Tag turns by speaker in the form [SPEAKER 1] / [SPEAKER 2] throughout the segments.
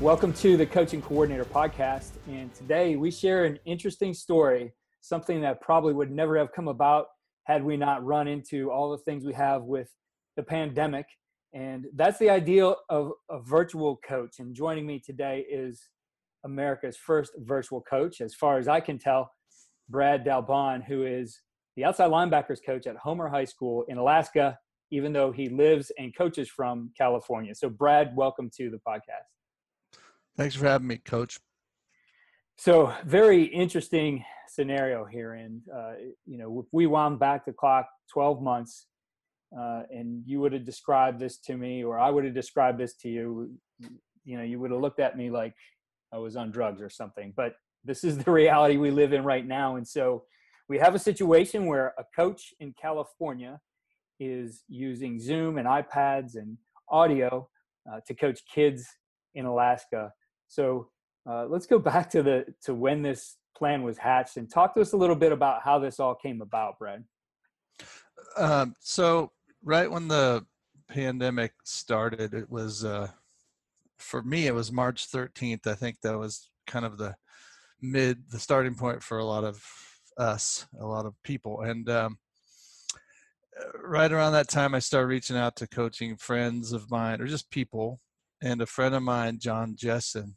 [SPEAKER 1] Welcome to the Coaching Coordinator Podcast. And today we share an interesting story, something that probably would never have come about had we not run into all the things we have with the pandemic. And that's the ideal of a virtual coach. And joining me today is America's first virtual coach, as far as I can tell, Brad Dalbon, who is the outside linebackers coach at Homer High School in Alaska, even though he lives and coaches from California. So, Brad, welcome to the podcast.
[SPEAKER 2] Thanks for having me, Coach.
[SPEAKER 1] So, very interesting scenario here. And, uh, you know, if we wound back the clock 12 months uh, and you would have described this to me, or I would have described this to you, you know, you would have looked at me like I was on drugs or something. But this is the reality we live in right now. And so, we have a situation where a coach in California is using Zoom and iPads and audio uh, to coach kids in Alaska so uh, let's go back to the to when this plan was hatched and talk to us a little bit about how this all came about, Brad.
[SPEAKER 2] Um, so right when the pandemic started, it was uh, for me it was March 13th. I think that was kind of the mid the starting point for a lot of us, a lot of people, and um, right around that time, I started reaching out to coaching friends of mine or just people and a friend of mine, John Jessen,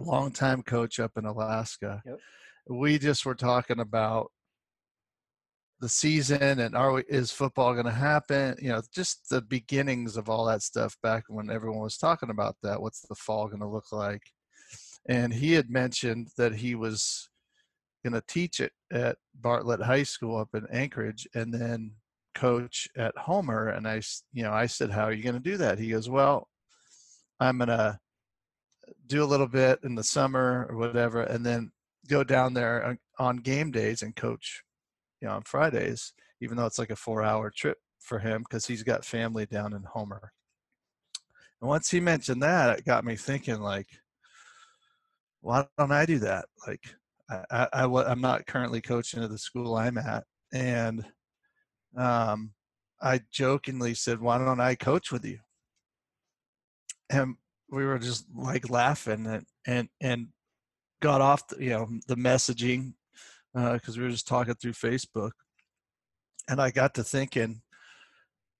[SPEAKER 2] longtime coach up in Alaska. Yep. We just were talking about the season and are we, is football going to happen? You know, just the beginnings of all that stuff back when everyone was talking about that. What's the fall going to look like? And he had mentioned that he was going to teach it at Bartlett High School up in Anchorage and then coach at Homer. And I, you know, I said, how are you going to do that? He goes, well, I'm gonna do a little bit in the summer or whatever, and then go down there on game days and coach, you know, on Fridays, even though it's like a four-hour trip for him because he's got family down in Homer. And once he mentioned that, it got me thinking, like, why don't I do that? Like, I, I, I am not currently coaching at the school I'm at, and um, I jokingly said, why don't I coach with you? and we were just like laughing and and and got off the, you know the messaging because uh, we were just talking through Facebook, and I got to thinking,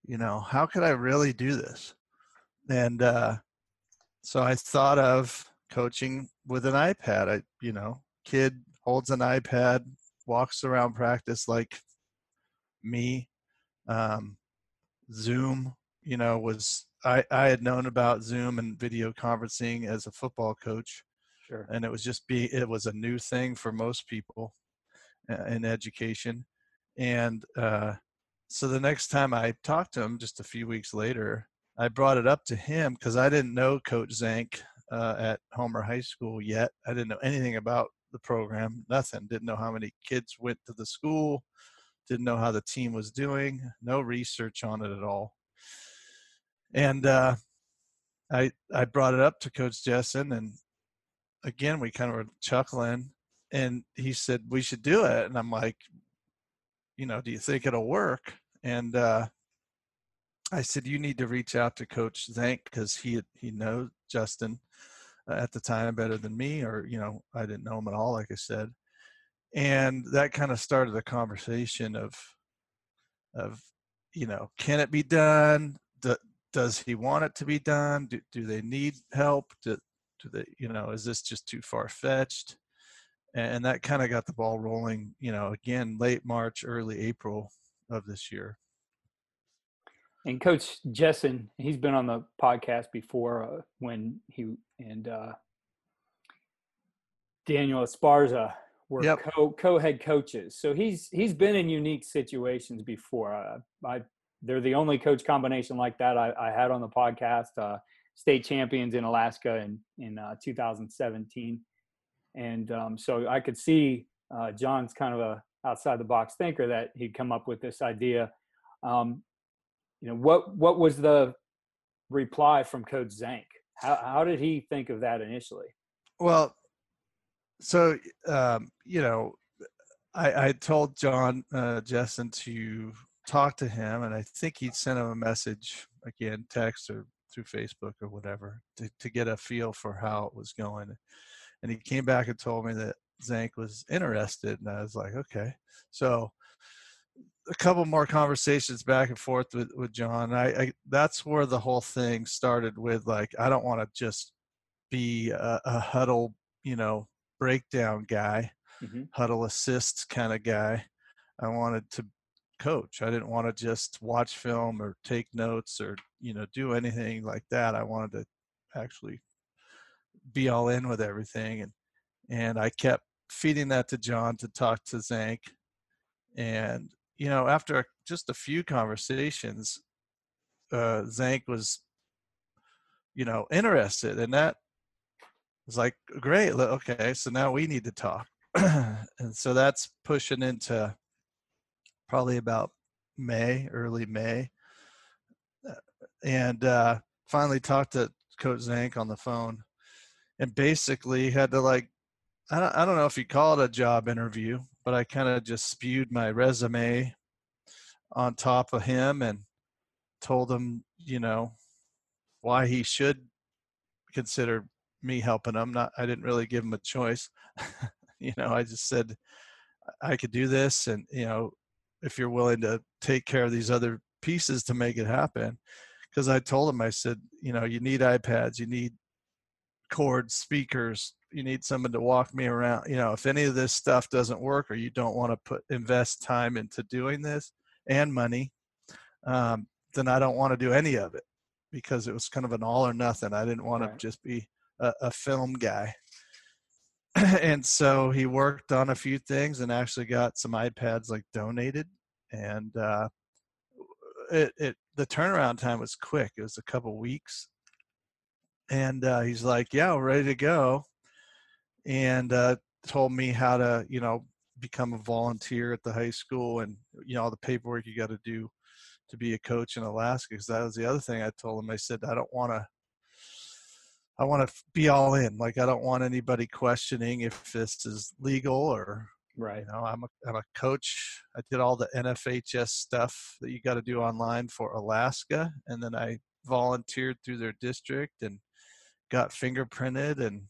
[SPEAKER 2] you know, how could I really do this? And uh, so I thought of coaching with an iPad. I, you know, kid holds an iPad, walks around practice like me. Um, Zoom, you know, was I, I had known about Zoom and video conferencing as a football coach.
[SPEAKER 1] Sure.
[SPEAKER 2] And it was just be it was a new thing for most people uh, in education. And uh, so the next time I talked to him, just a few weeks later, I brought it up to him because I didn't know Coach Zank uh, at Homer High School yet. I didn't know anything about the program, nothing. Didn't know how many kids went to the school, didn't know how the team was doing, no research on it at all and uh, I I brought it up to Coach Jessen, and again we kind of were chuckling, and he said we should do it, and I'm like, you know, do you think it'll work? and uh, I said, "You need to reach out to Coach Zank because he he knows Justin uh, at the time better than me, or you know, I didn't know him at all, like I said." And that kind of started the conversation of of you know, can it be done? Do, does he want it to be done? Do, do they need help? Do, do they, you know, is this just too far fetched? And that kind of got the ball rolling, you know, again, late March, early April of this year.
[SPEAKER 1] And Coach Jessen, he's been on the podcast before uh, when he and uh, Daniel Esparza were yep. co co head coaches. So he's he's been in unique situations before. Uh, I they're the only coach combination like that I, I had on the podcast. Uh, state champions in Alaska in in uh, 2017, and um, so I could see uh, John's kind of a outside the box thinker that he'd come up with this idea. Um, you know what what was the reply from Coach Zank? How how did he think of that initially?
[SPEAKER 2] Well, so um, you know, I, I told John uh, to talk to him, and I think he'd sent him a message again, text or through Facebook or whatever, to, to get a feel for how it was going. And he came back and told me that Zank was interested, and I was like, okay. So a couple more conversations back and forth with, with John. I, I that's where the whole thing started with like I don't want to just be a, a, Hudl, you know, breakdown guy, mm-hmm. Hudl Assist kind of guy. I wanted to coach. I didn't want to just watch film or take notes or you know do anything like that. I wanted to actually be all in with everything, and and I kept feeding that to John to talk to Zank, and you know after just a few conversations, uh, Zank was you know interested, and that was like great. Okay, so now we need to talk, and so that's pushing into probably about May, early May, uh, and uh, finally talked to Coach Zank on the phone, and basically had to like, I don't, I don't know if you call it a job interview, but I kind of just spewed my resume on top of him and told him, you know, why he should consider me helping him. Not, I didn't really give him a choice. you know, I just said I could do this, and you know, if you're willing to take care of these other pieces to make it happen because i told him i said you know you need ipads you need cords speakers you need someone to walk me around you know if any of this stuff doesn't work or you don't want to put invest time into doing this and money um, then i don't want to do any of it because it was kind of an all or nothing i didn't want right. to just be a, a film guy and so he worked on a few things and actually got some iPads like donated. And uh, it, it the turnaround time was quick. It was a couple weeks. And uh, he's like, "Yeah, we're ready to go," and uh, told me how to, you know, become a volunteer at the high school and you know all the paperwork you got to do to be a coach in Alaska. Because that was the other thing I told him. I said, "I don't want to." I want to be all in. Like I don't want anybody questioning if this is legal or
[SPEAKER 1] right.
[SPEAKER 2] You know, I'm a I'm a coach. I did all the NFHS stuff that you got to do online for Alaska, and then I volunteered through their district and got fingerprinted and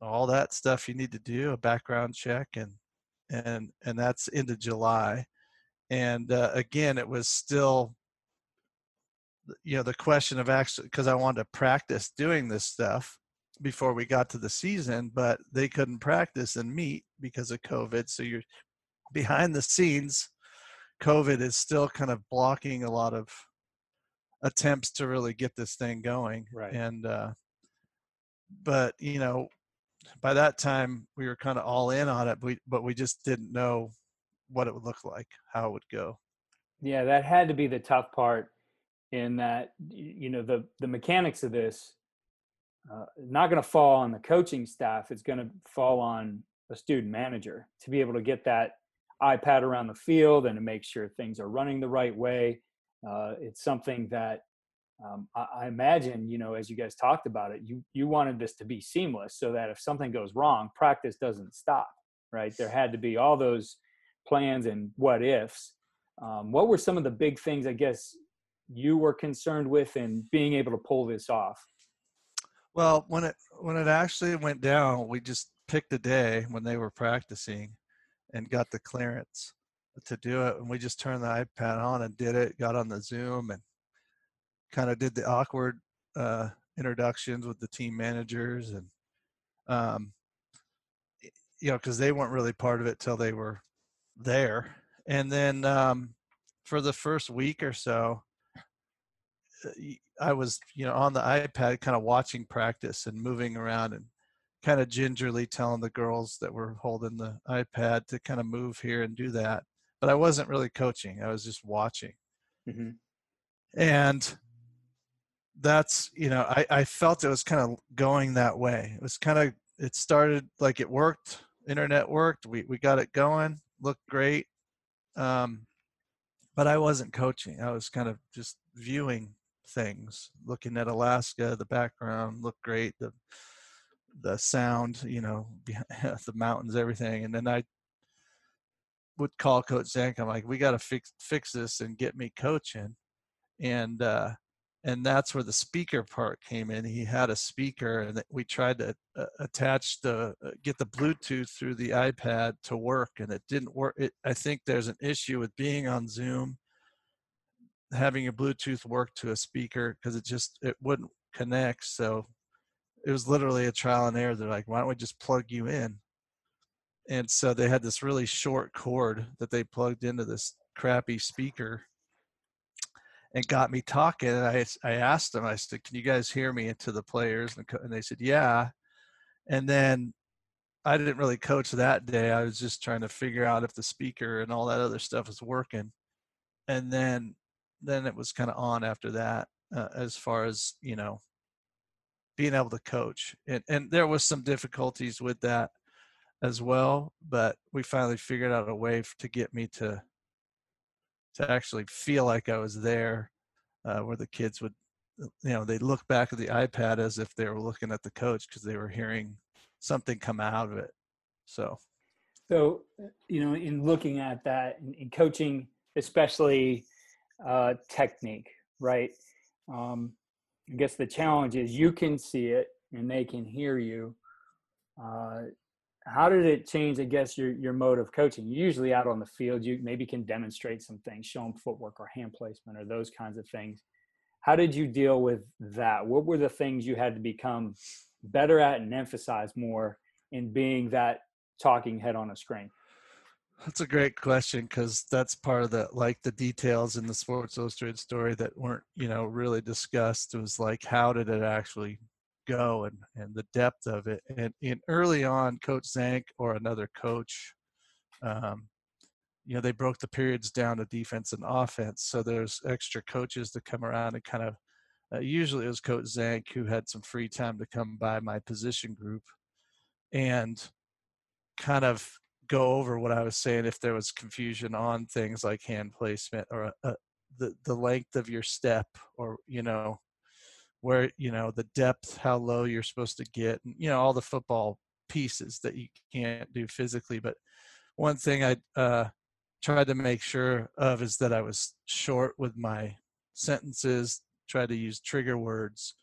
[SPEAKER 2] all that stuff you need to do a background check and and and that's into July. And uh, again, it was still you know the question of actually because I wanted to practice doing this stuff before we got to the season, but they couldn't practice and meet because of COVID. So you're behind the scenes. COVID is still kind of blocking a lot of attempts to really get this thing going.
[SPEAKER 1] Right.
[SPEAKER 2] And uh, but you know, by that time we were kind of all in on it, but we, but we just didn't know what it would look like, how it would go.
[SPEAKER 1] Yeah, that had to be the tough part in that you know the the mechanics of this uh, not going to fall on the coaching staff it's going to fall on a student manager to be able to get that ipad around the field and to make sure things are running the right way. Uh, it's something that um, I, I, imagine you know as you guys talked about it you you wanted this to be seamless so that if something goes wrong practice doesn't stop right? There had to be all those plans and what ifs. Um, what were some of the big things, I guess, you were concerned with in being able to pull this off?
[SPEAKER 2] Well, when it when it actually went down, we just picked a day when they were practicing and got the clearance to do it and we just turned the ipad on and did it got on the zoom and kind of did the awkward uh, introductions with the team managers and um, you know because they weren't really part of it till they were there and then um, for the first week or so i was you know on the ipad kind of watching practice and moving around and kind of gingerly telling the girls that were holding the ipad to kind of move here and do that but i wasn't really coaching i was just watching mm-hmm. and that's you know I, I felt it was kind of going that way it was kind of it started like it worked internet worked we, we got it going looked great um, but i wasn't coaching i was kind of just viewing things looking at alaska the background looked great the the sound you know the mountains everything and then i would call coach zank i'm like we got to fix fix this and get me coaching and uh and that's where the speaker part came in. He had a speaker, and we tried to uh, attach the uh, get the Bluetooth through the iPad to work, and it didn't work. It, I think there's an issue with being on Zoom, having a Bluetooth work to a speaker because it just it wouldn't connect. So it was literally a trial and error. They're like, why don't we just plug you in? And so they had this really short cord that they plugged into this crappy speaker and got me talking. And I, I asked them, I said, can you guys hear me to the players? And they said, yeah. And then I didn't really coach that day. I was just trying to figure out if the speaker and all that other stuff was working. And then, then it was kind of on after that, uh, as far as, you know, being able to coach. And, and there was some difficulties with that as well, but we finally figured out a way to get me to to actually feel like I was there, uh, where the kids would, uh, you know, they look back at the iPad as if they were looking at the coach because they were hearing something come out of it. So,
[SPEAKER 1] so uh, you know, in looking at that, in, in coaching, especially uh, technique, right? Um, I guess the challenge is you can see it and they can hear you. Uh, how did it change i guess your your mode of coaching usually out on the field you maybe can demonstrate some things show them footwork or hand placement or those kinds of things how did you deal with that what were the things you had to become better at and emphasize more in being that talking head on a screen
[SPEAKER 2] that's a great question because that's part of the like the details in the sports illustrated story that weren't you know really discussed was like how did it actually go and, and the depth of it. And, in early on, Coach Zank or another coach, um, you know, they broke the periods down to defense and offense. So there's extra coaches to come around and kind of, uh, usually it was Coach Zank who had some free time to come by my position group and kind of go over what I was saying if there was confusion on things like hand placement or uh, the the length of your step or you know where you know the depth how low you're supposed to get and you know all the football pieces that you can't do physically but one thing i uh, tried to make sure of is that i was short with my sentences tried to use trigger words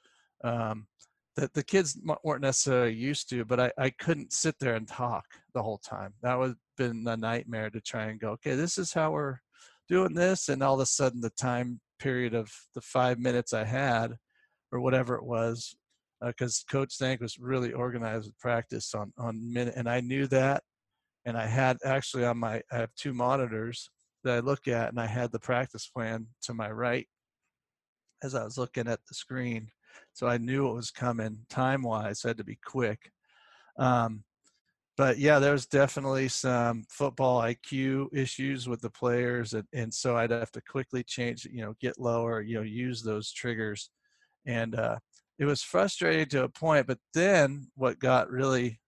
[SPEAKER 2] um, that the kids weren't necessarily used to but I, I couldn't sit there and talk the whole time. That would have been a nightmare to try and go okay this is how we're doing this and all of a sudden the time period of the five minutes i had or whatever it was, because uh, Coach Zank was really organized with practice on on minute, and I knew that, and I had actually on my I have two monitors that I look at, and I had the practice plan to my right as I was looking at the screen, so I knew what was coming time wise. So I had to be quick. Um, but yeah, there was definitely some football IQ issues with the players, and, and so I'd have to quickly change, you know, get lower, you know, use those triggers and uh, it was frustrating to a point. But then what got really,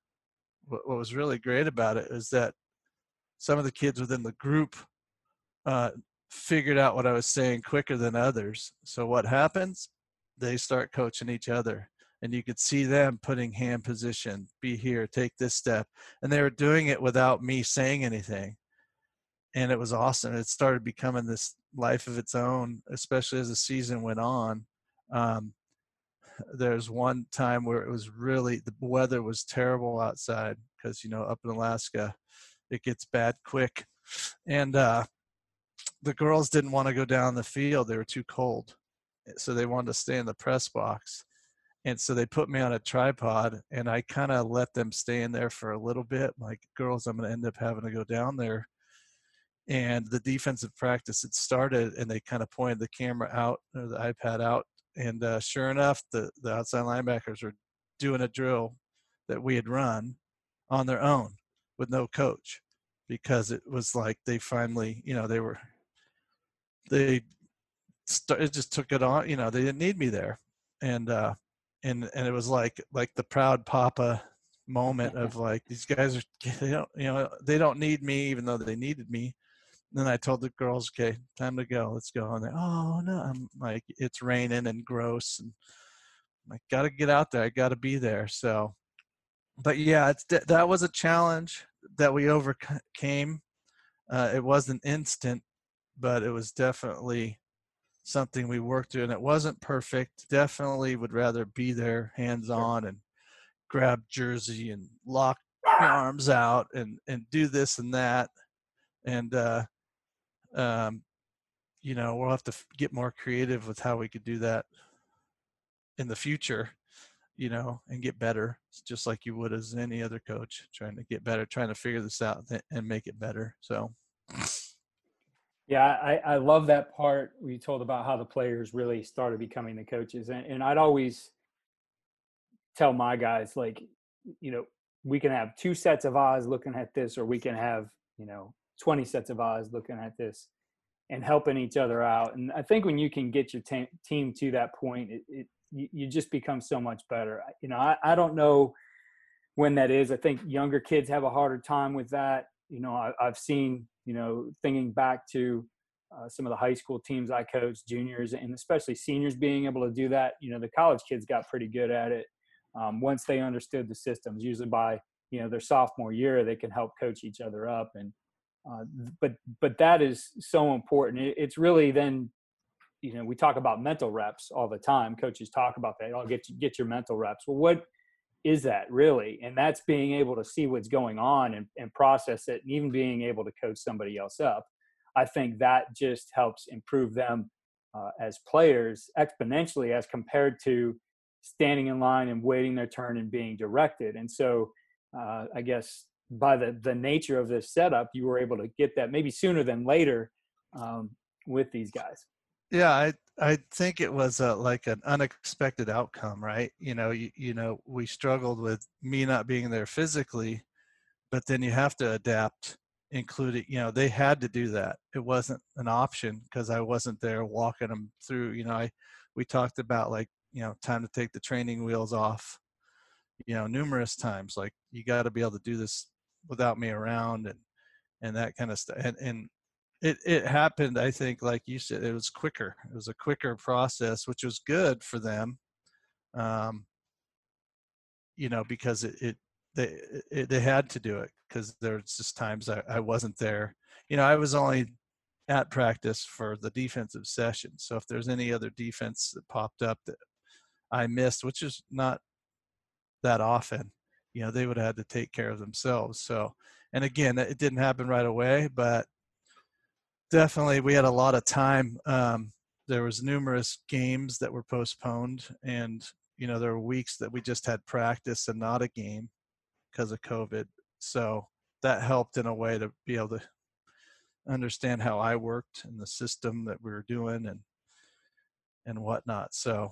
[SPEAKER 2] what, what was really great about it is that some of the kids within the group uh, figured out what I was saying quicker than others. So what happens? They start coaching each other. And you could see them putting hand position, be here, take this step. And they were doing it without me saying anything. and it was awesome. It started becoming this life of its own, especially as the season went on. Um, there's one time where it was really the weather was terrible outside because you know up in Alaska it gets bad quick, and uh, the girls didn't want to go down the field; they were too cold, so they wanted to stay in the press box. And so they put me on a tripod, and I kind of let them stay in there for a little bit. Like, girls, I'm going to end up having to go down there and the defensive practice had started and they kind of pointed the camera out or the ipad out and uh, sure enough the, the outside linebackers were doing a drill that we had run on their own with no coach because it was like they finally you know they were they started just took it on you know they didn't need me there and uh and and it was like like the proud papa moment of like these guys are they don't you know they don't need me even though they needed me then I told the girls, okay, time to go. Let's go. And they, oh no, I'm like, it's raining and gross. And I got to get out there. I got to be there. So, but yeah, it's that was a challenge that we overcame. Uh, it wasn't instant, but it was definitely something we worked through, and it wasn't perfect. Definitely would rather be there, hands on, and grab jersey and lock arms out and and do this and that. And uh, um, you know, we'll have to get more creative with how we could do that in the future, you know, and get better, just like you would as any other coach, trying to get better, trying to figure this out and make it better. So,
[SPEAKER 1] yeah, I, I love that part we told about how the players really started becoming the coaches. And, and I'd always tell my guys, like, you know, we can have two sets of eyes looking at this, or we can have, you know, 20 sets of eyes looking at this and helping each other out. And I think when you can get your team to that point, it, it you, you, just become so much better. You know, I, I don't know when that is. I think younger kids have a harder time with that. You know, I, have seen, you know, thinking back to uh, some of the high school teams I coached, juniors, and especially seniors being able to do that. You know, the college kids got pretty good at it um, once they understood the systems. Usually by, you know, their sophomore year, they can help coach each other up. And uh, but but that is so important. It, it's really then, you know, we talk about mental reps all the time. Coaches talk about that. I'll get get your mental reps. Well, what is that really? And that's being able to see what's going on and, and process it, and even being able to coach somebody else up. I think that just helps improve them uh, as players exponentially as compared to standing in line and waiting their turn and being directed. And so, uh, I guess by the the nature of this setup, you were able to get that maybe sooner than later um, with these guys.
[SPEAKER 2] Yeah, I I think it was a, like an unexpected outcome, right? You know, you, you know, we struggled with me not being there physically, but then you have to adapt including you know they had to do that it wasn't an option because i wasn't there walking them through you know i we talked about like you know time to take the training wheels off you know numerous times like you got to be able to do this without me around and and that kind of stuff and and it it happened i think like you said it was quicker it was a quicker process which was good for them um you know because it, it they it, they had to do it because there's just times I, I wasn't there. You know i was only at practice for the defensive session so if there's any other defense that popped up that i missed which is not that often you know they would have had to take care of themselves so and again it didn't happen right away but definitely we had a lot of time um, there was numerous games that were postponed and you know there were weeks that we just had practice and not a game because of covid so that helped in a way to be able to understand how i worked and the system that we were doing and and whatnot so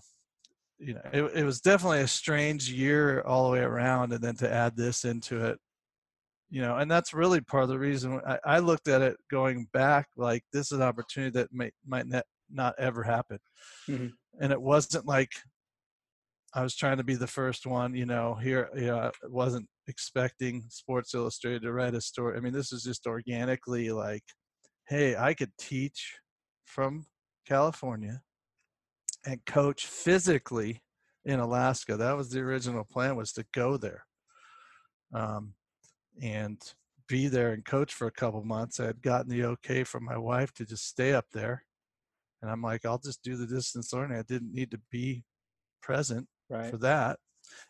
[SPEAKER 2] you know, it, it was definitely a strange year all the way around. And then to add this into it, you know, and that's really part of the reason I, I looked at it going back, like this is an opportunity that may, might not, not ever happen. Mm-hmm. And it wasn't like I was trying to be the first one, you know, here, you know, I wasn't expecting Sports Illustrated to write a story. I mean, this is just organically like, hey, I could teach from California and coach physically in Alaska. That was the original plan was to go there. Um, and be there and coach for a couple months. I had gotten the okay from my wife to just stay up there. And I'm like, I'll just do the distance learning. I didn't need to be present right. for that.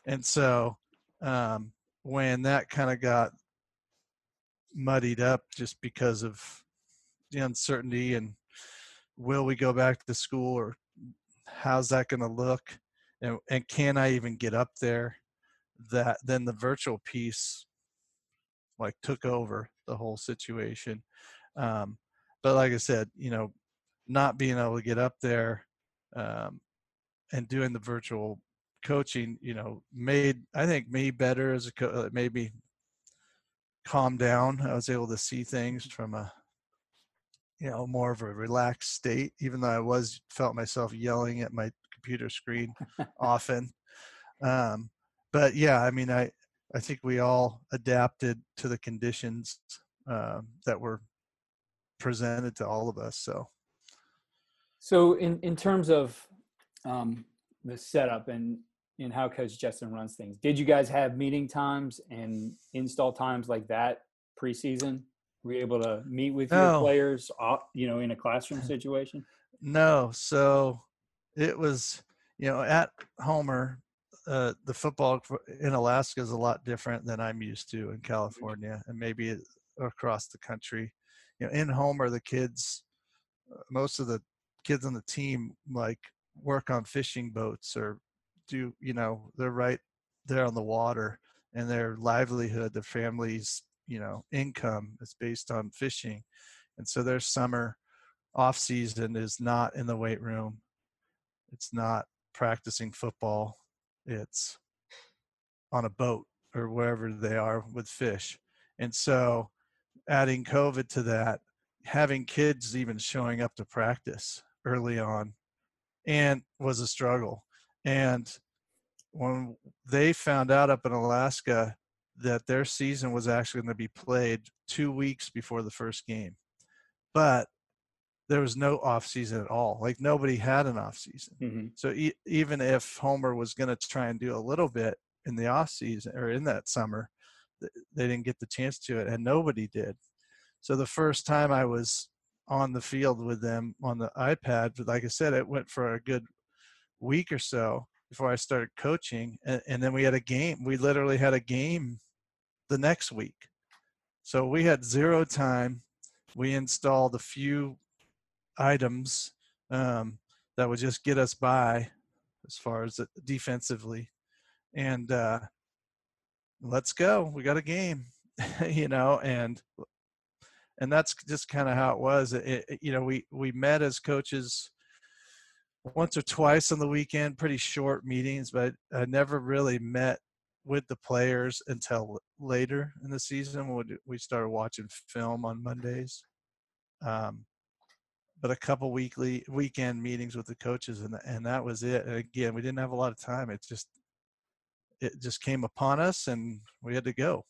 [SPEAKER 2] And so um, when that kind of got muddied up just because of the uncertainty and will we go back to school or how's that going to look and, and can i even get up there that then the virtual piece like took over the whole situation um, but like i said you know not being able to get up there um, and doing the virtual coaching you know made i think me better as a co- maybe calm down. I was able to see things from a you know more of a relaxed state even though i was felt myself yelling at my computer screen often. Um, but yeah i mean i i think we all adapted to the conditions uh, that were presented to all of us so
[SPEAKER 1] so in in terms of um, the setup and and how coach justin runs things did you guys have meeting times and install times like that preseason were you able to meet with no. your players, you know, in a classroom situation?
[SPEAKER 2] No. So it was, you know, at Homer, uh, the football in Alaska is a lot different than I'm used to in California and maybe across the country. You know, in Homer, the kids, uh, most of the kids on the team like work on fishing boats or do, you know, they're right there on the water and their livelihood, their families you know income is based on fishing. And so their summer off season is not in the weight room. It's not practicing football it's on a boat or wherever they are with fish and so adding covid to that having kids even showing up to practice early on and was a struggle and when they found out up in alaska that their season was actually going to be played two weeks before the first game. But there was no off season at all. Like nobody had an off season. Mm-hmm. So e- even if Homer was going to try and do a little bit in the off season or in that summer, they didn't get the chance to it, and nobody did. So the first time I was on the field with them on the iPad, but like I said, it went for a good week or so before I started coaching, and, and then we had a game. We literally had a game the next week. So we had zero time. We installed a few items um, that would just get us by as far as defensively. And uh, let's go. We got a game, you know, and and that's just kind of how it was. It, it, you know, we we met as coaches once or twice on the weekend, pretty short meetings, but I never really met with the players until later in the season when we started watching film on Mondays. Um, but a couple weekly weekend meetings with the coaches and and that was it. And again, we didn't have a lot of time. It just it just came upon us and we had to go.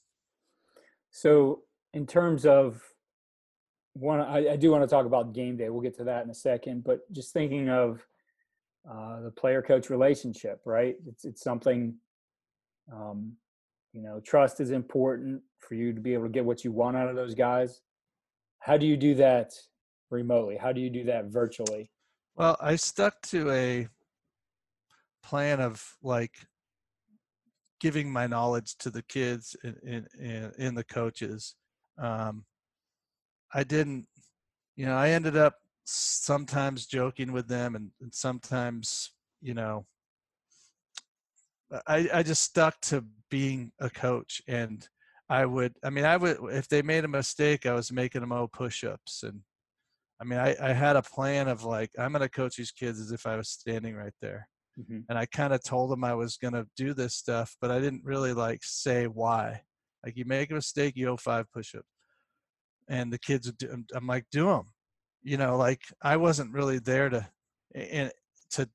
[SPEAKER 1] So in terms of one, I, I do want to talk about game day. We'll get to that in a second. But just thinking of uh, the player coach relationship, right? It's it's something um, you know, trust is important for you to be able to get what you want out of those guys. How do you do that remotely? How do you do that virtually?
[SPEAKER 2] Well, I stuck to a plan of like giving my knowledge to the kids and in, in, the coaches. Um, I didn't, you know, I ended up sometimes joking with them and, and sometimes, you know, I, I just stuck to being a coach and I would I mean I would if they made a mistake I was making them all push-ups and I mean I, I had a plan of like I'm gonna coach these kids as if I was standing right there mm-hmm. and I kind of told them I was gonna do this stuff but I didn't really like say why like you make a mistake you owe five push-ups and the kids do, I'm like do them you know like I wasn't really there to and to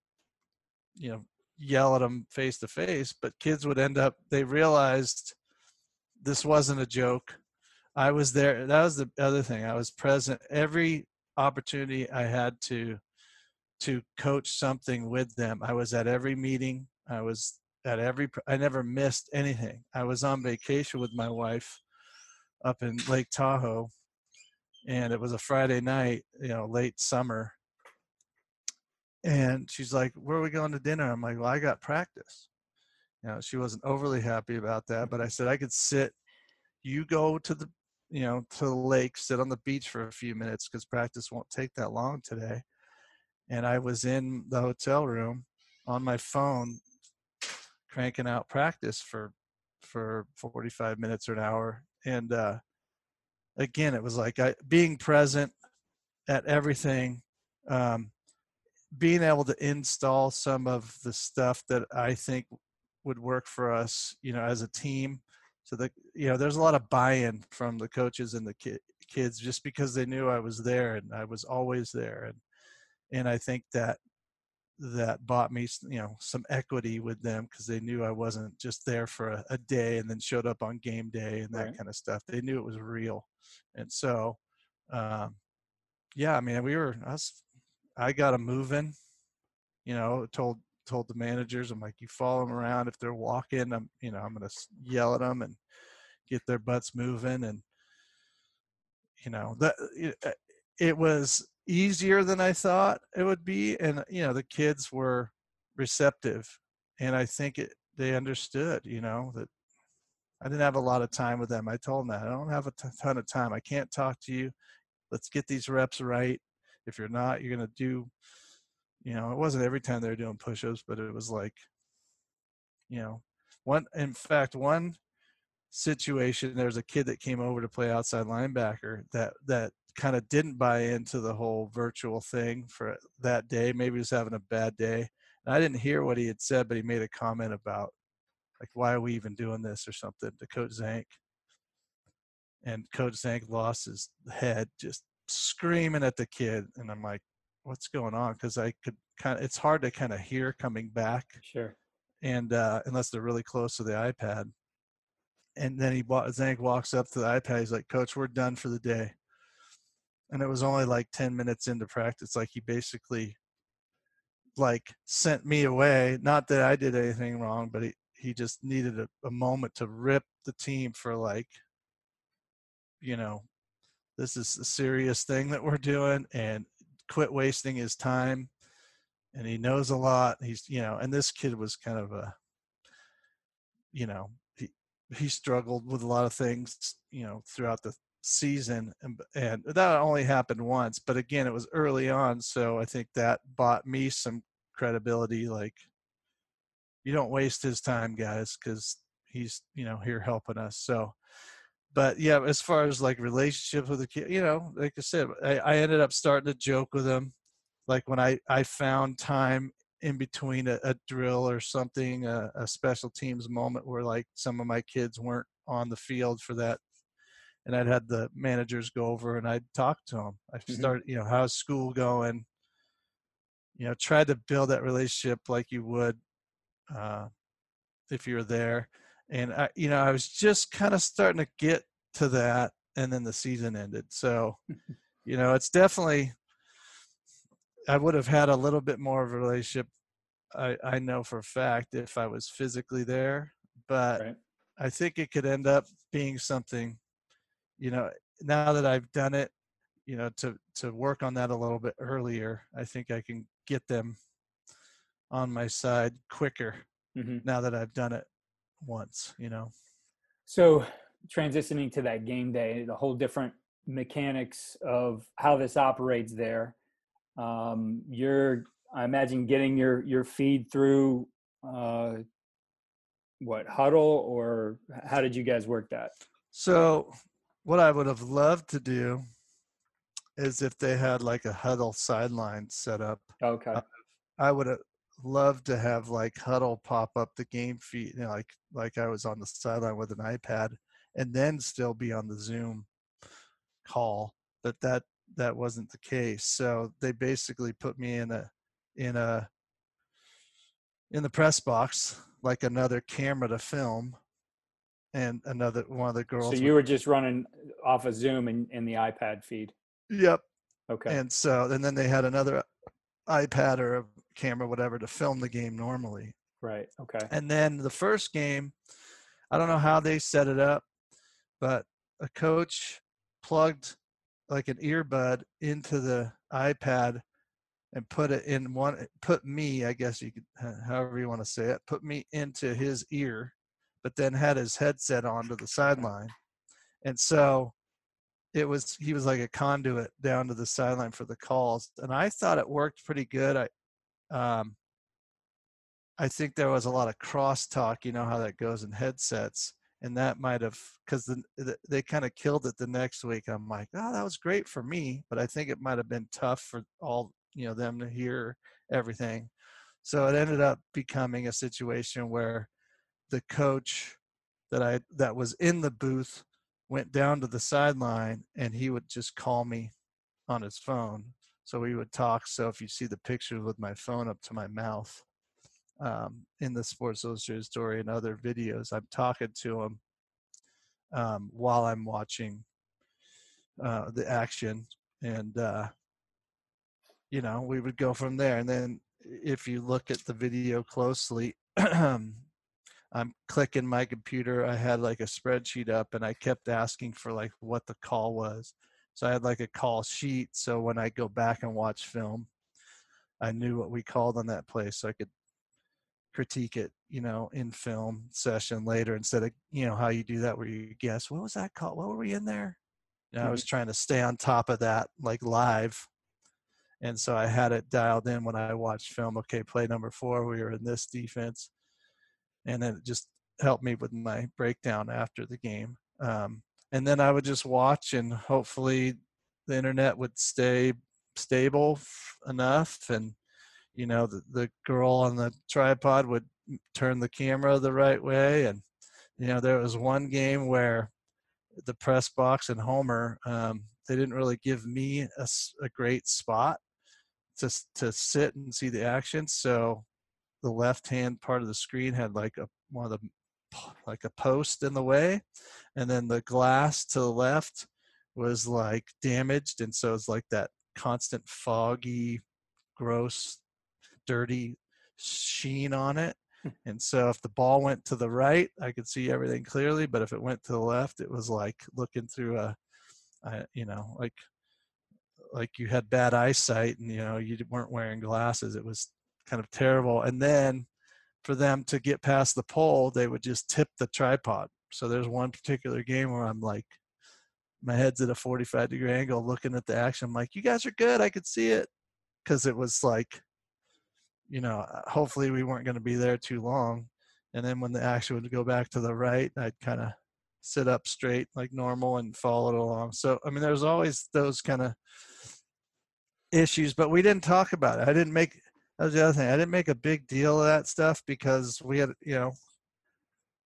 [SPEAKER 2] you know yell at them face to face, but kids would end up, they realized this wasn't a joke. I was there. That was the other thing. I was present every opportunity I had to to coach something with them. I was at every meeting. I was at every I never missed anything. I was on vacation with my wife up in Lake Tahoe, and it was a Friday night, you know, late summer. And she's like, "Where are we going to dinner?" I'm like, "Well, I got practice." You know, she wasn't overly happy about that, but I said I could sit. You go to the, you know, to the lake, sit on the beach for a few minutes because practice won't take that long today. And I was in the hotel room on my phone, cranking out practice for for 45 minutes or an hour. And uh, again, it was like I, being present at everything. Um, being able to install some of the stuff that I think would work for us, you know, as a team. So the you know, there's a lot of buy-in from the coaches and the ki- kids just because they knew I was there and I was always there, and and I think that that bought me, you know, some equity with them because they knew I wasn't just there for a, a, day and then showed up on game day and that right. kind of stuff. They knew it was real, and so, um, yeah, I mean, we were us. I got them moving. You know, told told the managers, I'm like, you follow them around. If they're walking, I'm, you know, I'm going to yell at them and get their butts moving. And, you know, that it, uh, it was easier than I thought it would be. And, you know, the kids were receptive. And I think it, they understood, you know, that I didn't have a lot of time with them. I told them that I don't have a ton of time. I can't talk to you. Let's get these reps right. If you're not, you're going to do you know, it wasn't every time they were doing push-ups, but it was like, you know, one. In fact, one situation, there was a kid that came over to play outside linebacker that that kind of didn't buy into the whole virtual thing for that day. Maybe he was having a bad day. And I didn't hear what he had said, but he made a comment about like, why are we even doing this or something to Coach Zank. And Coach Zank lost his head, just screaming at the kid. And I'm like, what's going on because I could kind of it's hard to kind of hear coming back.
[SPEAKER 1] Sure.
[SPEAKER 2] And uh, unless they're really close to the iPad. And then he Zank walks up to the iPad. He's like, "Coach, we're done for the day." And it was only like ten minutes into practice. Like he basically like sent me away. Not that I did anything wrong, but he he just needed a, a moment to rip the team for like, you know, this is a serious thing that we're doing, and quit wasting his time and he knows a lot he's you know and this kid was kind of a you know he he struggled with a lot of things you know throughout the season and, and that only happened once but again it was early on so i think that bought me some credibility like you don't waste his time guys because he's you know here helping us. So but yeah, as far as like relationships with the kid, you know, like I said, I, I ended up starting to joke with them. Like when I, I found time in between a, a drill or something, a, a, special teams moment where like some of my kids weren't on the field for that. And I'd had the managers go over and I'd talk to them. I mm-hmm. started, you know, how's school going? You know, tried to build that relationship like you would uh, if you're there and I, you know, I was just kind of starting to get to that, and then the season ended. So, you know, it's definitely. I would have had a little bit more of a relationship. I I know for a fact if I was physically there, but right. I think it could end up being something. You know, now that I've done it, you know, to to work on that a little bit earlier, I think I can get them on my side quicker mm-hmm. now that I've done it once, you know.
[SPEAKER 1] So transitioning to that game day, the whole different mechanics of how this operates there. Um, you're, I imagine, getting your your feed through uh, what Hudl or how did you guys work that?
[SPEAKER 2] So, what I would have loved to do is if they had like a Hudl Sideline set up.
[SPEAKER 1] Okay.
[SPEAKER 2] I would have love to have like Hudl pop up the game feed, you know, like like I was on the sideline with an iPad, and then still be on the Zoom call. But that that wasn't the case. So they basically put me in a in a in the press box like another camera to film and another one of the girls
[SPEAKER 1] so you were just running off of zoom in, in the ipad feed
[SPEAKER 2] yep
[SPEAKER 1] okay
[SPEAKER 2] and so and then they had another ipad or a camera, whatever, to film the game normally.
[SPEAKER 1] Right. Okay.
[SPEAKER 2] And then the first game, I don't know how they set it up, but a coach plugged like an earbud into the iPad and put it in one put me i guess you could however you want to say it put me into his ear but then had his headset on to the sideline and so it was he was like a conduit down to the sideline for the calls and i thought it worked pretty good i um i think there was a lot of crosstalk you know how that goes in headsets and that might have because the, the, they kind of killed it the next week i'm like oh that was great for me but i think it might have been tough for all you know them to hear everything. So it ended up becoming a situation where the coach that i that was in the booth went down to the sideline and he would just call me on his phone so we would talk so if you see the pictures with my phone up to my mouth um, in the sports illustrated story and other videos i'm talking to him um, while i'm watching uh, the action and uh, you know, we would go from there. And then if you look at the video closely, I'm clicking my computer. I had like a spreadsheet up and I kept asking for like what the call was. So I had like a call sheet. So when I go back and watch film, I knew what we called on that play so I could critique it, you know, in film session later instead of, you know, how you do that where you guess, what was that call? What were we in there? You know, mm-hmm. I was trying to stay on top of that like live and so I had it dialed in when I watched film. Okay, play number four, we were in this defense, and then it just helped me with my breakdown after the game. Um, and then I would just watch, and hopefully the internet would stay stable enough, and you know the, the girl on the tripod would turn the camera the right way, and you know there was one game where the press box and Homer, um, they didn't really give me a, a great spot to to sit and see the action. So the left hand part of the screen had like a one of the like a post in the way, and then the glass to the left was like damaged, and so it's like that constant foggy, gross, dirty sheen on it. Hmm. And so if the ball went to the right, I could see everything clearly, but if it went to the left, it was like looking through a, a you know, like like you had bad eyesight and you know you weren't wearing glasses it was kind of terrible and then for them to get past the pole they would just tip the tripod. So there's one particular game where i'm like my head's at a 45 degree angle looking at the action i'm like you guys are good i could see it. Because it was like you know uh, hopefully we weren't going to be there too long and then when the action would go back to the right i'd kind of sit up straight like normal and follow it along. So i mean there's always those kind of issues, but we didn't talk about it. I didn't make that was the other thing. I didn't make a big deal of that stuff because we had, you know,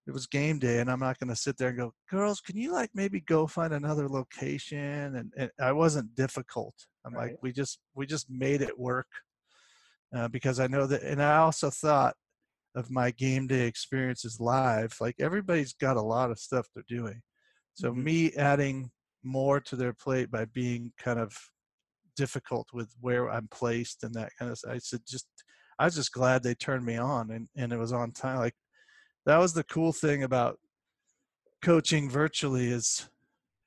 [SPEAKER 2] it was game day, and I'm not going to sit there and go, girls, can you like maybe go find another location? And, and I wasn't difficult. I'm right. like, we just we just made it work uh, because I know that, and I also thought of my game day experiences live. Like everybody's got a lot of stuff they're doing, so mm-hmm. me adding more to their plate by being kind of difficult with where I'm placed and that kind of stuff. I said just I was just glad they turned me on and, and it was on time. Like that was the cool thing about coaching virtually is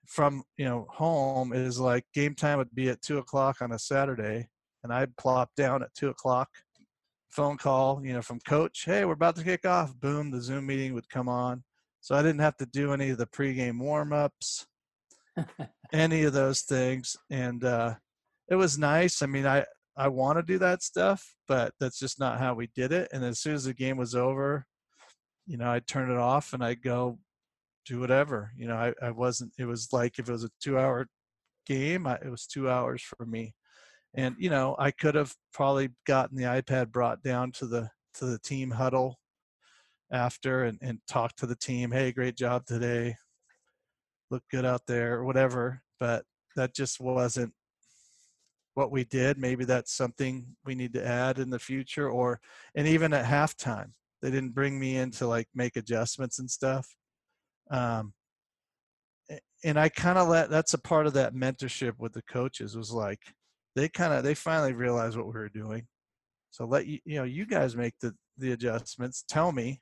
[SPEAKER 2] from you know home is like game time would be at two o'clock on a Saturday and I'd plop down at two o'clock phone call, you know, from coach, hey, we're about to kick off. Boom, the Zoom meeting would come on. So I didn't have to do any of the pregame warm ups, any of those things. And uh, it was nice. I mean, I I want to do that stuff, but that's just not how we did it. And as soon as the game was over, you know, I'd turn it off and I'd go do whatever. You know, I, I wasn't. It was like if it was a two-hour game, I, it was two hours for me. And you know, I could have probably gotten the iPad brought down to the to the team huddle after and, and talked to the team. Hey, great job today. Look good out there, whatever. But that just wasn't what we did. Maybe that's something we need to add in the future. Or and even at halftime, they didn't bring me in to like make adjustments and stuff. Um, and I kind of let that's a part of that mentorship with the coaches was like they kind of they finally realized what we were doing. So let you you know you guys make the the adjustments. Tell me,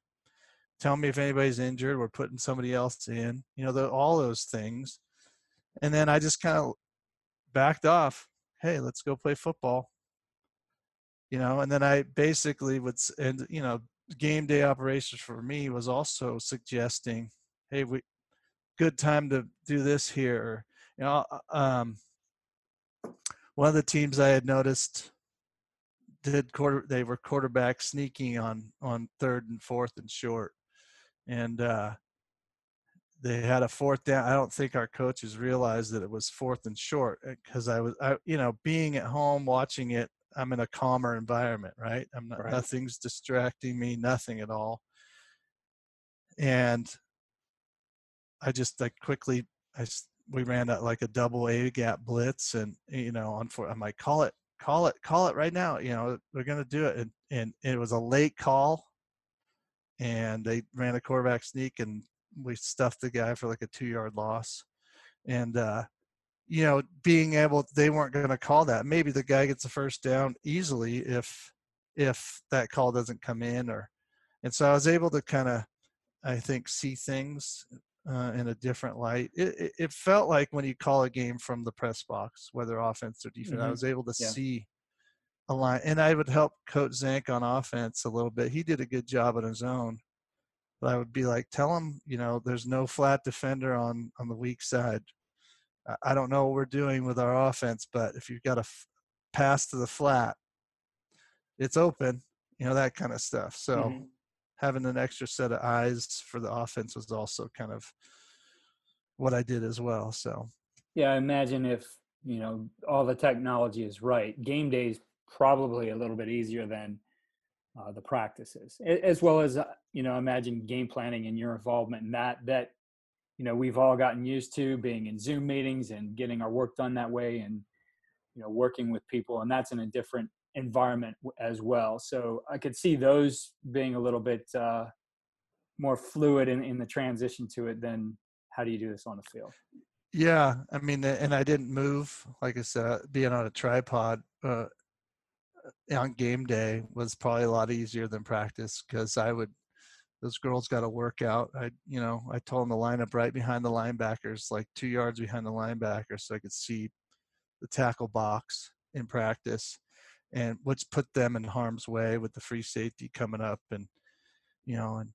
[SPEAKER 2] tell me if anybody's injured. We're putting somebody else in. You know, the, all those things. And then I just kind of backed off. Hey, let's go play football. You know, and then I basically would, and you know, game day operations for me was also suggesting, hey, we good time to do this here. You know, uh, um, one of the teams I had noticed did quarter they were quarterback sneaking on on third and fourth and short and uh they had a fourth down i don't think our coaches realized that it was fourth and short because uh, i was i you know being at home watching it i'm in a calmer environment right i'm not right. nothing's distracting me nothing at all and i just like quickly i we ran a, like a double A gap blitz, and you know, on for I'm like, call it, call it, call it right now. You know, we're gonna do it, and and it was a late call, and they ran a quarterback sneak, and we stuffed the guy for like a two yard loss, and uh, you know, being able they weren't gonna call that. Maybe the guy gets the first down easily if if that call doesn't come in, or and so I was able to kind of I think see things uh, in a different light. It, it, it, felt like when you call a game from the press box, whether offense or defense, mm-hmm. I was able to yeah. see a line, and I would help Coach Zank on offense a little bit. He did a good job on his own, but I would be like, tell him, you know, there's no flat defender on on the weak side. I don't know what we're doing with our offense, but if you've got a f- pass to the flat, it's open, you know, that kind of stuff. So. Mm-hmm having an extra set of eyes for the offense was also kind of what I did as well. So,
[SPEAKER 1] yeah, I imagine if you know all the technology is right, game day is probably a little bit easier than uh, the practices, as well as uh, you know, imagine game planning and your involvement in that. That you know we've all gotten used to being in Zoom meetings and getting our work done that way, and you know working with people, and that's in a different environment as well. So I could see those being a little bit uh, more fluid in, in the transition to it than how do you do this on the field?
[SPEAKER 2] Yeah, I mean, and I didn't move. Like I said, being on a tripod uh, on game day was probably a lot easier than practice because I would. Those girls got to work out. I, you know, I told them to line up right behind the linebackers, like two yards behind the linebacker, so I could see the tackle box in practice and which put them in harm's way with the free safety coming up and you know and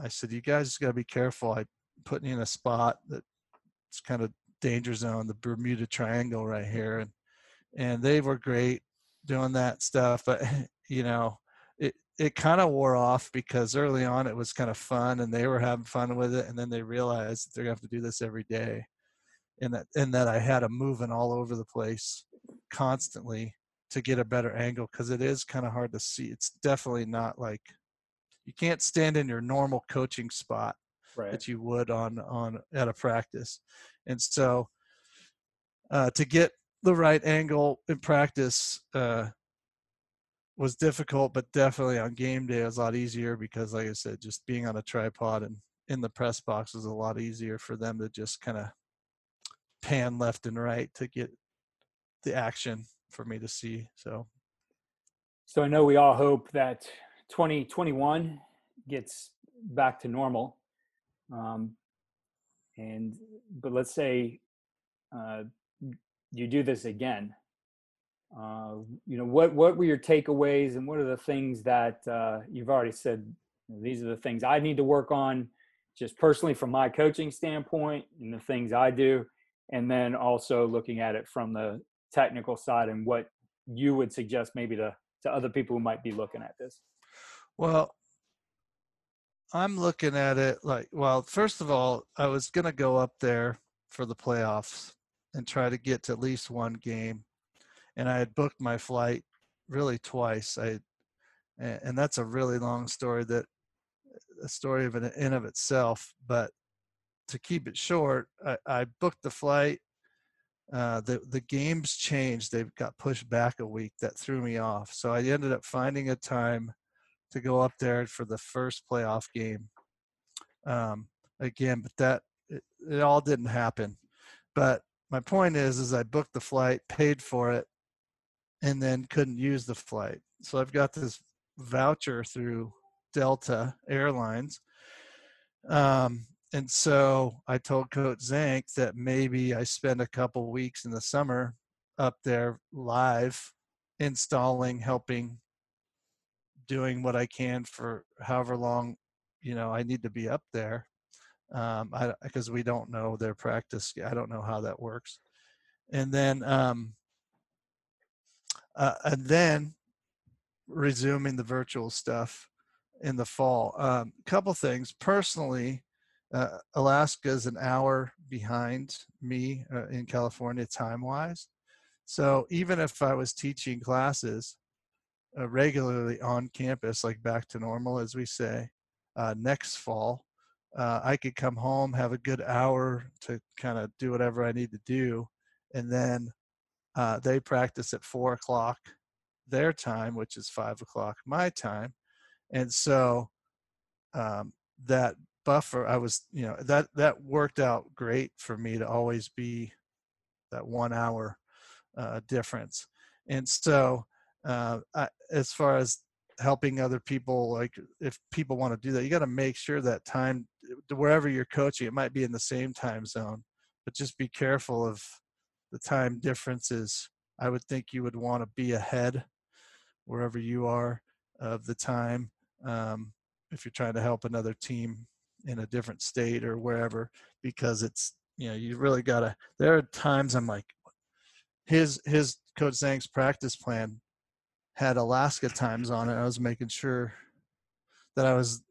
[SPEAKER 2] i said you guys got to be careful i put you in a spot that it's kind of danger zone the bermuda triangle right here and and they were great doing that stuff but you know it kind of wore off because early on it was kind of fun and they were having fun with it and then they realized they're going to have to do this every day and that and that i had them moving all over the place constantly to get a better angle because it is kind of hard to see. It's definitely not like you can't stand in your normal coaching spot right. that you would on on at a practice, and so uh, to get the right angle in practice uh, was difficult, but definitely on game day it was a lot easier because, like I said, just being on a tripod and in the press box was a lot easier for them to just kind of pan left and right to get the action for me to see. So,
[SPEAKER 1] so I know we all hope that 2021 gets back to normal. Um, and but let's say uh, you do this again. Uh, you know what what were your takeaways and what are the things that uh, you've already said these are the things i need to work on just personally from my coaching standpoint and the things i do. And then also looking at it from the technical side and what you would suggest maybe to to other people who might be looking at this.
[SPEAKER 2] Well i'm looking at it like well first of all i was going to go up there for the playoffs and try to get to at least one game and i had booked my flight really twice i and that's a really long story that a story of an in of itself but to keep it short I, I booked the flight uh, the the games changed. They got pushed back a week. That threw me off. So I ended up finding a time to go up there for the first playoff game. Um, again, but that it, it all didn't happen. But my point is, is I booked the flight, paid for it, and then couldn't use the flight. So I've got this voucher through Delta Airlines. Um, and so I told Coach Zank that maybe I spend a couple weeks in the summer up there live, installing, helping, doing what I can for however long, you know, I need to be up there. Um, I because we don't know their practice. I don't know how that works. And then, um, uh, and then resuming the virtual stuff in the fall. A um, couple things. Personally, uh, Alaska is an hour behind me uh, in California time wise. So even if I was teaching classes uh, regularly on campus, like back to normal, as we say, uh, next fall, uh, I could come home, have a good hour to kind of do whatever I need to do, and then uh, they practice at four o'clock their time, which is five o'clock my time, and so um, that buffer, I was, you know, that that worked out great for me to always be that one hour uh, difference, and so uh, I, as far as helping other people like if people want to do that you got to make sure that time wherever you're coaching it might be in the same time zone but just be careful of the time difference is i would think you would want to be ahead wherever you are of the time um, if you're trying to help another team in a different state or wherever because it's you know you really gotta there are times i'm like his his coach Zank's practice plan had Alaska times on it. I was making sure that I was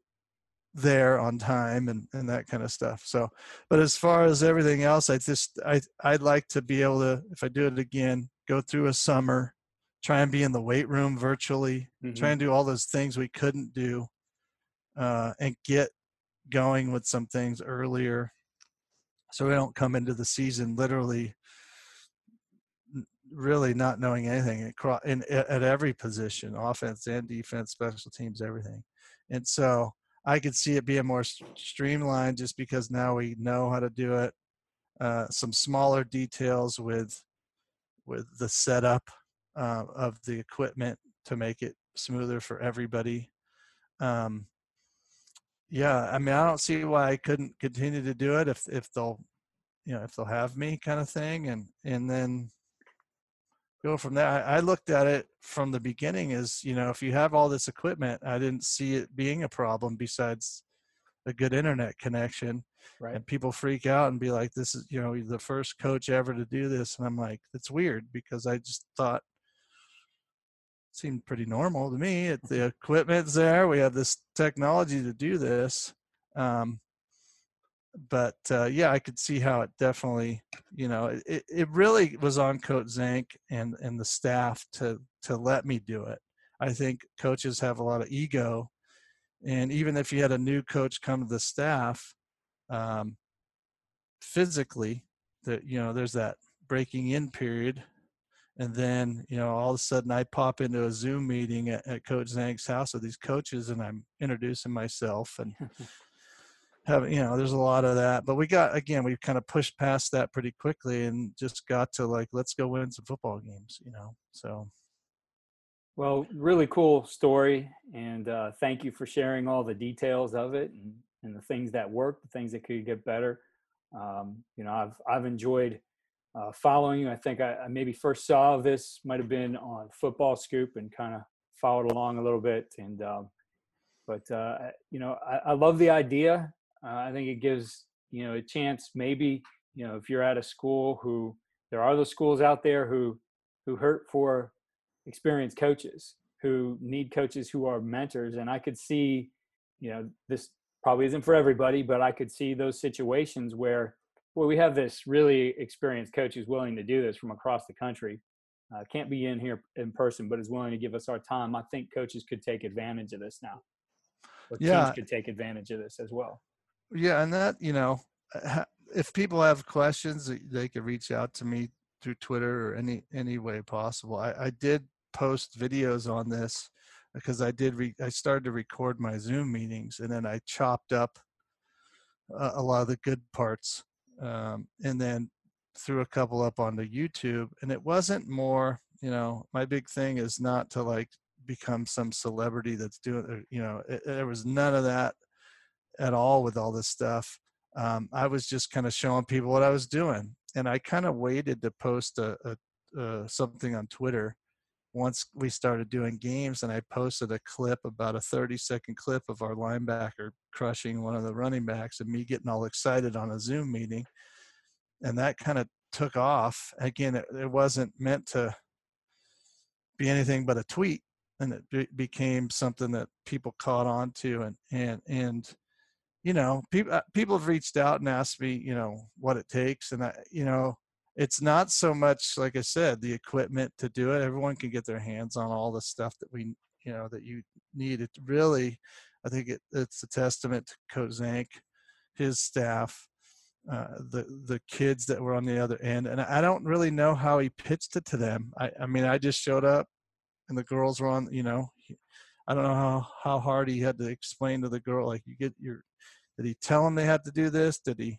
[SPEAKER 2] there on time and, and that kind of stuff. So, but as far as everything else, I just, I, I'd like to be able to, if I do it again, go through a summer, try and be in the weight room virtually, mm-hmm. try and do all those things we couldn't do, uh, and get going with some things earlier. So we don't come into the season literally really not knowing anything in, at every position, offense and defense, special teams, everything. And so I could see it being more streamlined just because now we know how to do it. Uh, some smaller details with with the setup uh, of the equipment to make it smoother for everybody. Um, yeah, I mean, I don't see why I couldn't continue to do it if if they'll, you know, if they'll have me, kind of thing, and and then go from there. I, I, looked at it from the beginning as you know, if you have all this equipment, I didn't see it being a problem besides a good internet connection. Right. And people freak out and be like, "This is you know the first coach ever to do this," and I'm like, "It's weird," because I just thought it seemed pretty normal to me. It, the equipment's there. We have this technology to do this. Um, but uh, yeah, I could see how it definitely, you know, it, it really was on Coach Zank and and the staff to to let me do it. I think coaches have a lot of ego, and even if you had a new coach come to the staff, um, physically, that you know, there's that breaking in period, and then you know, all of a sudden, I pop into a Zoom meeting at, at Coach Zank's house with these coaches, and I'm introducing myself and. have you know there's a lot of that but we got again we kind of pushed past that pretty quickly and just got to like let's go win some football games you know so.
[SPEAKER 1] Well really cool story and uh, thank you for sharing all the details of it and, and the things that work the things that could get better. Um, you know i've i've enjoyed uh, following you. I think I, I maybe first saw this might have been on football scoop and kind of followed along a little bit and um, but uh, you know I, I, love the idea uh, I think it gives you know a chance. Maybe you know if you're at a school who there are those schools out there who who hurt for experienced coaches who need coaches who are mentors, and I could see you know this probably isn't for everybody, but I could see those situations where well we have this really experienced coach who's willing to do this from across the country. Uh, can't be in here in person, but is willing to give us our time. I think coaches could take advantage of this now. Or yeah. teams could take advantage of this as well.
[SPEAKER 2] Yeah, and that you know, if people have questions, they can reach out to me through Twitter or any any way possible. I, I did post videos on this because I did. Re, I started to record my Zoom meetings, and then I chopped up a, a lot of the good parts, um, and then threw a couple up onto YouTube. And it wasn't more. You know, my big thing is not to like become some celebrity that's doing uh, you know it, there was none of that at all with all this stuff um, i was just kind of showing people what i was doing and i kind of waited to post a, a, a, something on twitter once we started doing games and i posted a clip about a 30 second clip of our linebacker crushing one of the running backs and me getting all excited on a zoom meeting and that kind of took off. Again it, it wasn't meant to be anything but a tweet and it be- became something that people caught on to and and and you know people uh, people have reached out and asked me you know what it takes and I, you know it's not so much like i said the equipment to do it everyone can get their hands on all the stuff that we you know that you need it really i think it, it's a testament to coach zank his staff uh, the the kids that were on the other end and i don't really know how he pitched it to them i, I mean i just showed up and the girls were on you know i don't know how how hard he had to explain to the girl like you get your did he tell them they had to do this? Did he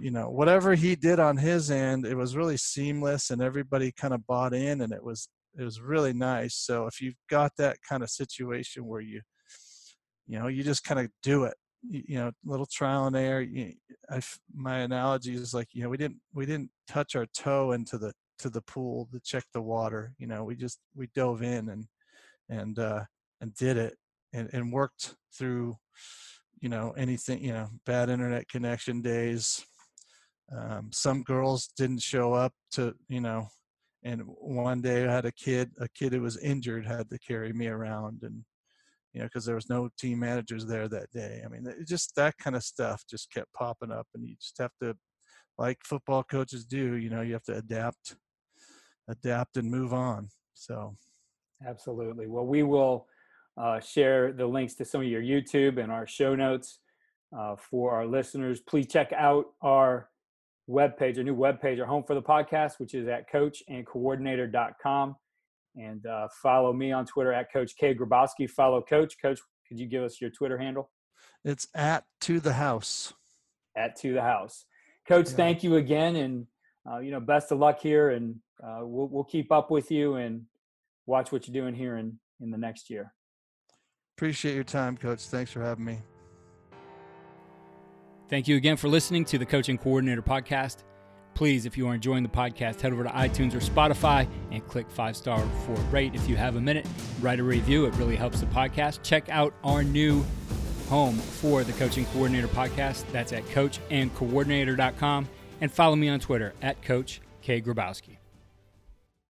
[SPEAKER 2] you know whatever he did on his end it was really seamless and everybody kind of bought in and it was it was really nice. So if you've got that kind of situation where you you know you just kind of do it you, you know little trial and error you, I, my analogy is like you know we didn't we didn't touch our toe into the to the pool to check the water you know we just we dove in and and uh and did it and and worked through you know anything you know bad internet connection days. Um, some girls didn't show up to you know and one day i had a kid a kid who was injured had to carry me around and you know because there was no team managers there that day. I mean it just that kind of stuff just kept popping up and you just have to like football coaches do you know you have to adapt adapt and move on so.
[SPEAKER 1] Absolutely. Well we will uh, share the links to some of your youtube and our show notes uh, for our listeners. Please check out our webpage our new webpage our home for the podcast which is at coachandcoordinator.com and uh, follow me on twitter at coach k grabowski. Follow coach. Coach could you give us your twitter handle?
[SPEAKER 2] It's at to the house.
[SPEAKER 1] At to the house. Coach yeah. thank you again and uh, you know best of luck here and uh, we'll, we'll keep up with you and watch what you're doing here in, in the next year.
[SPEAKER 2] Appreciate your time, Coach. Thanks for having me.
[SPEAKER 3] Thank you again for listening to the Coach and Coordinator Podcast. Please, if you are enjoying the podcast, head over to iTunes or Spotify and click five star for rate. If you have a minute, write a review. It really helps the podcast. Check out our new home for the Coach and Coordinator Podcast. That's at coachandcoordinator.com. And follow me on Twitter at Coach K. Grabowski.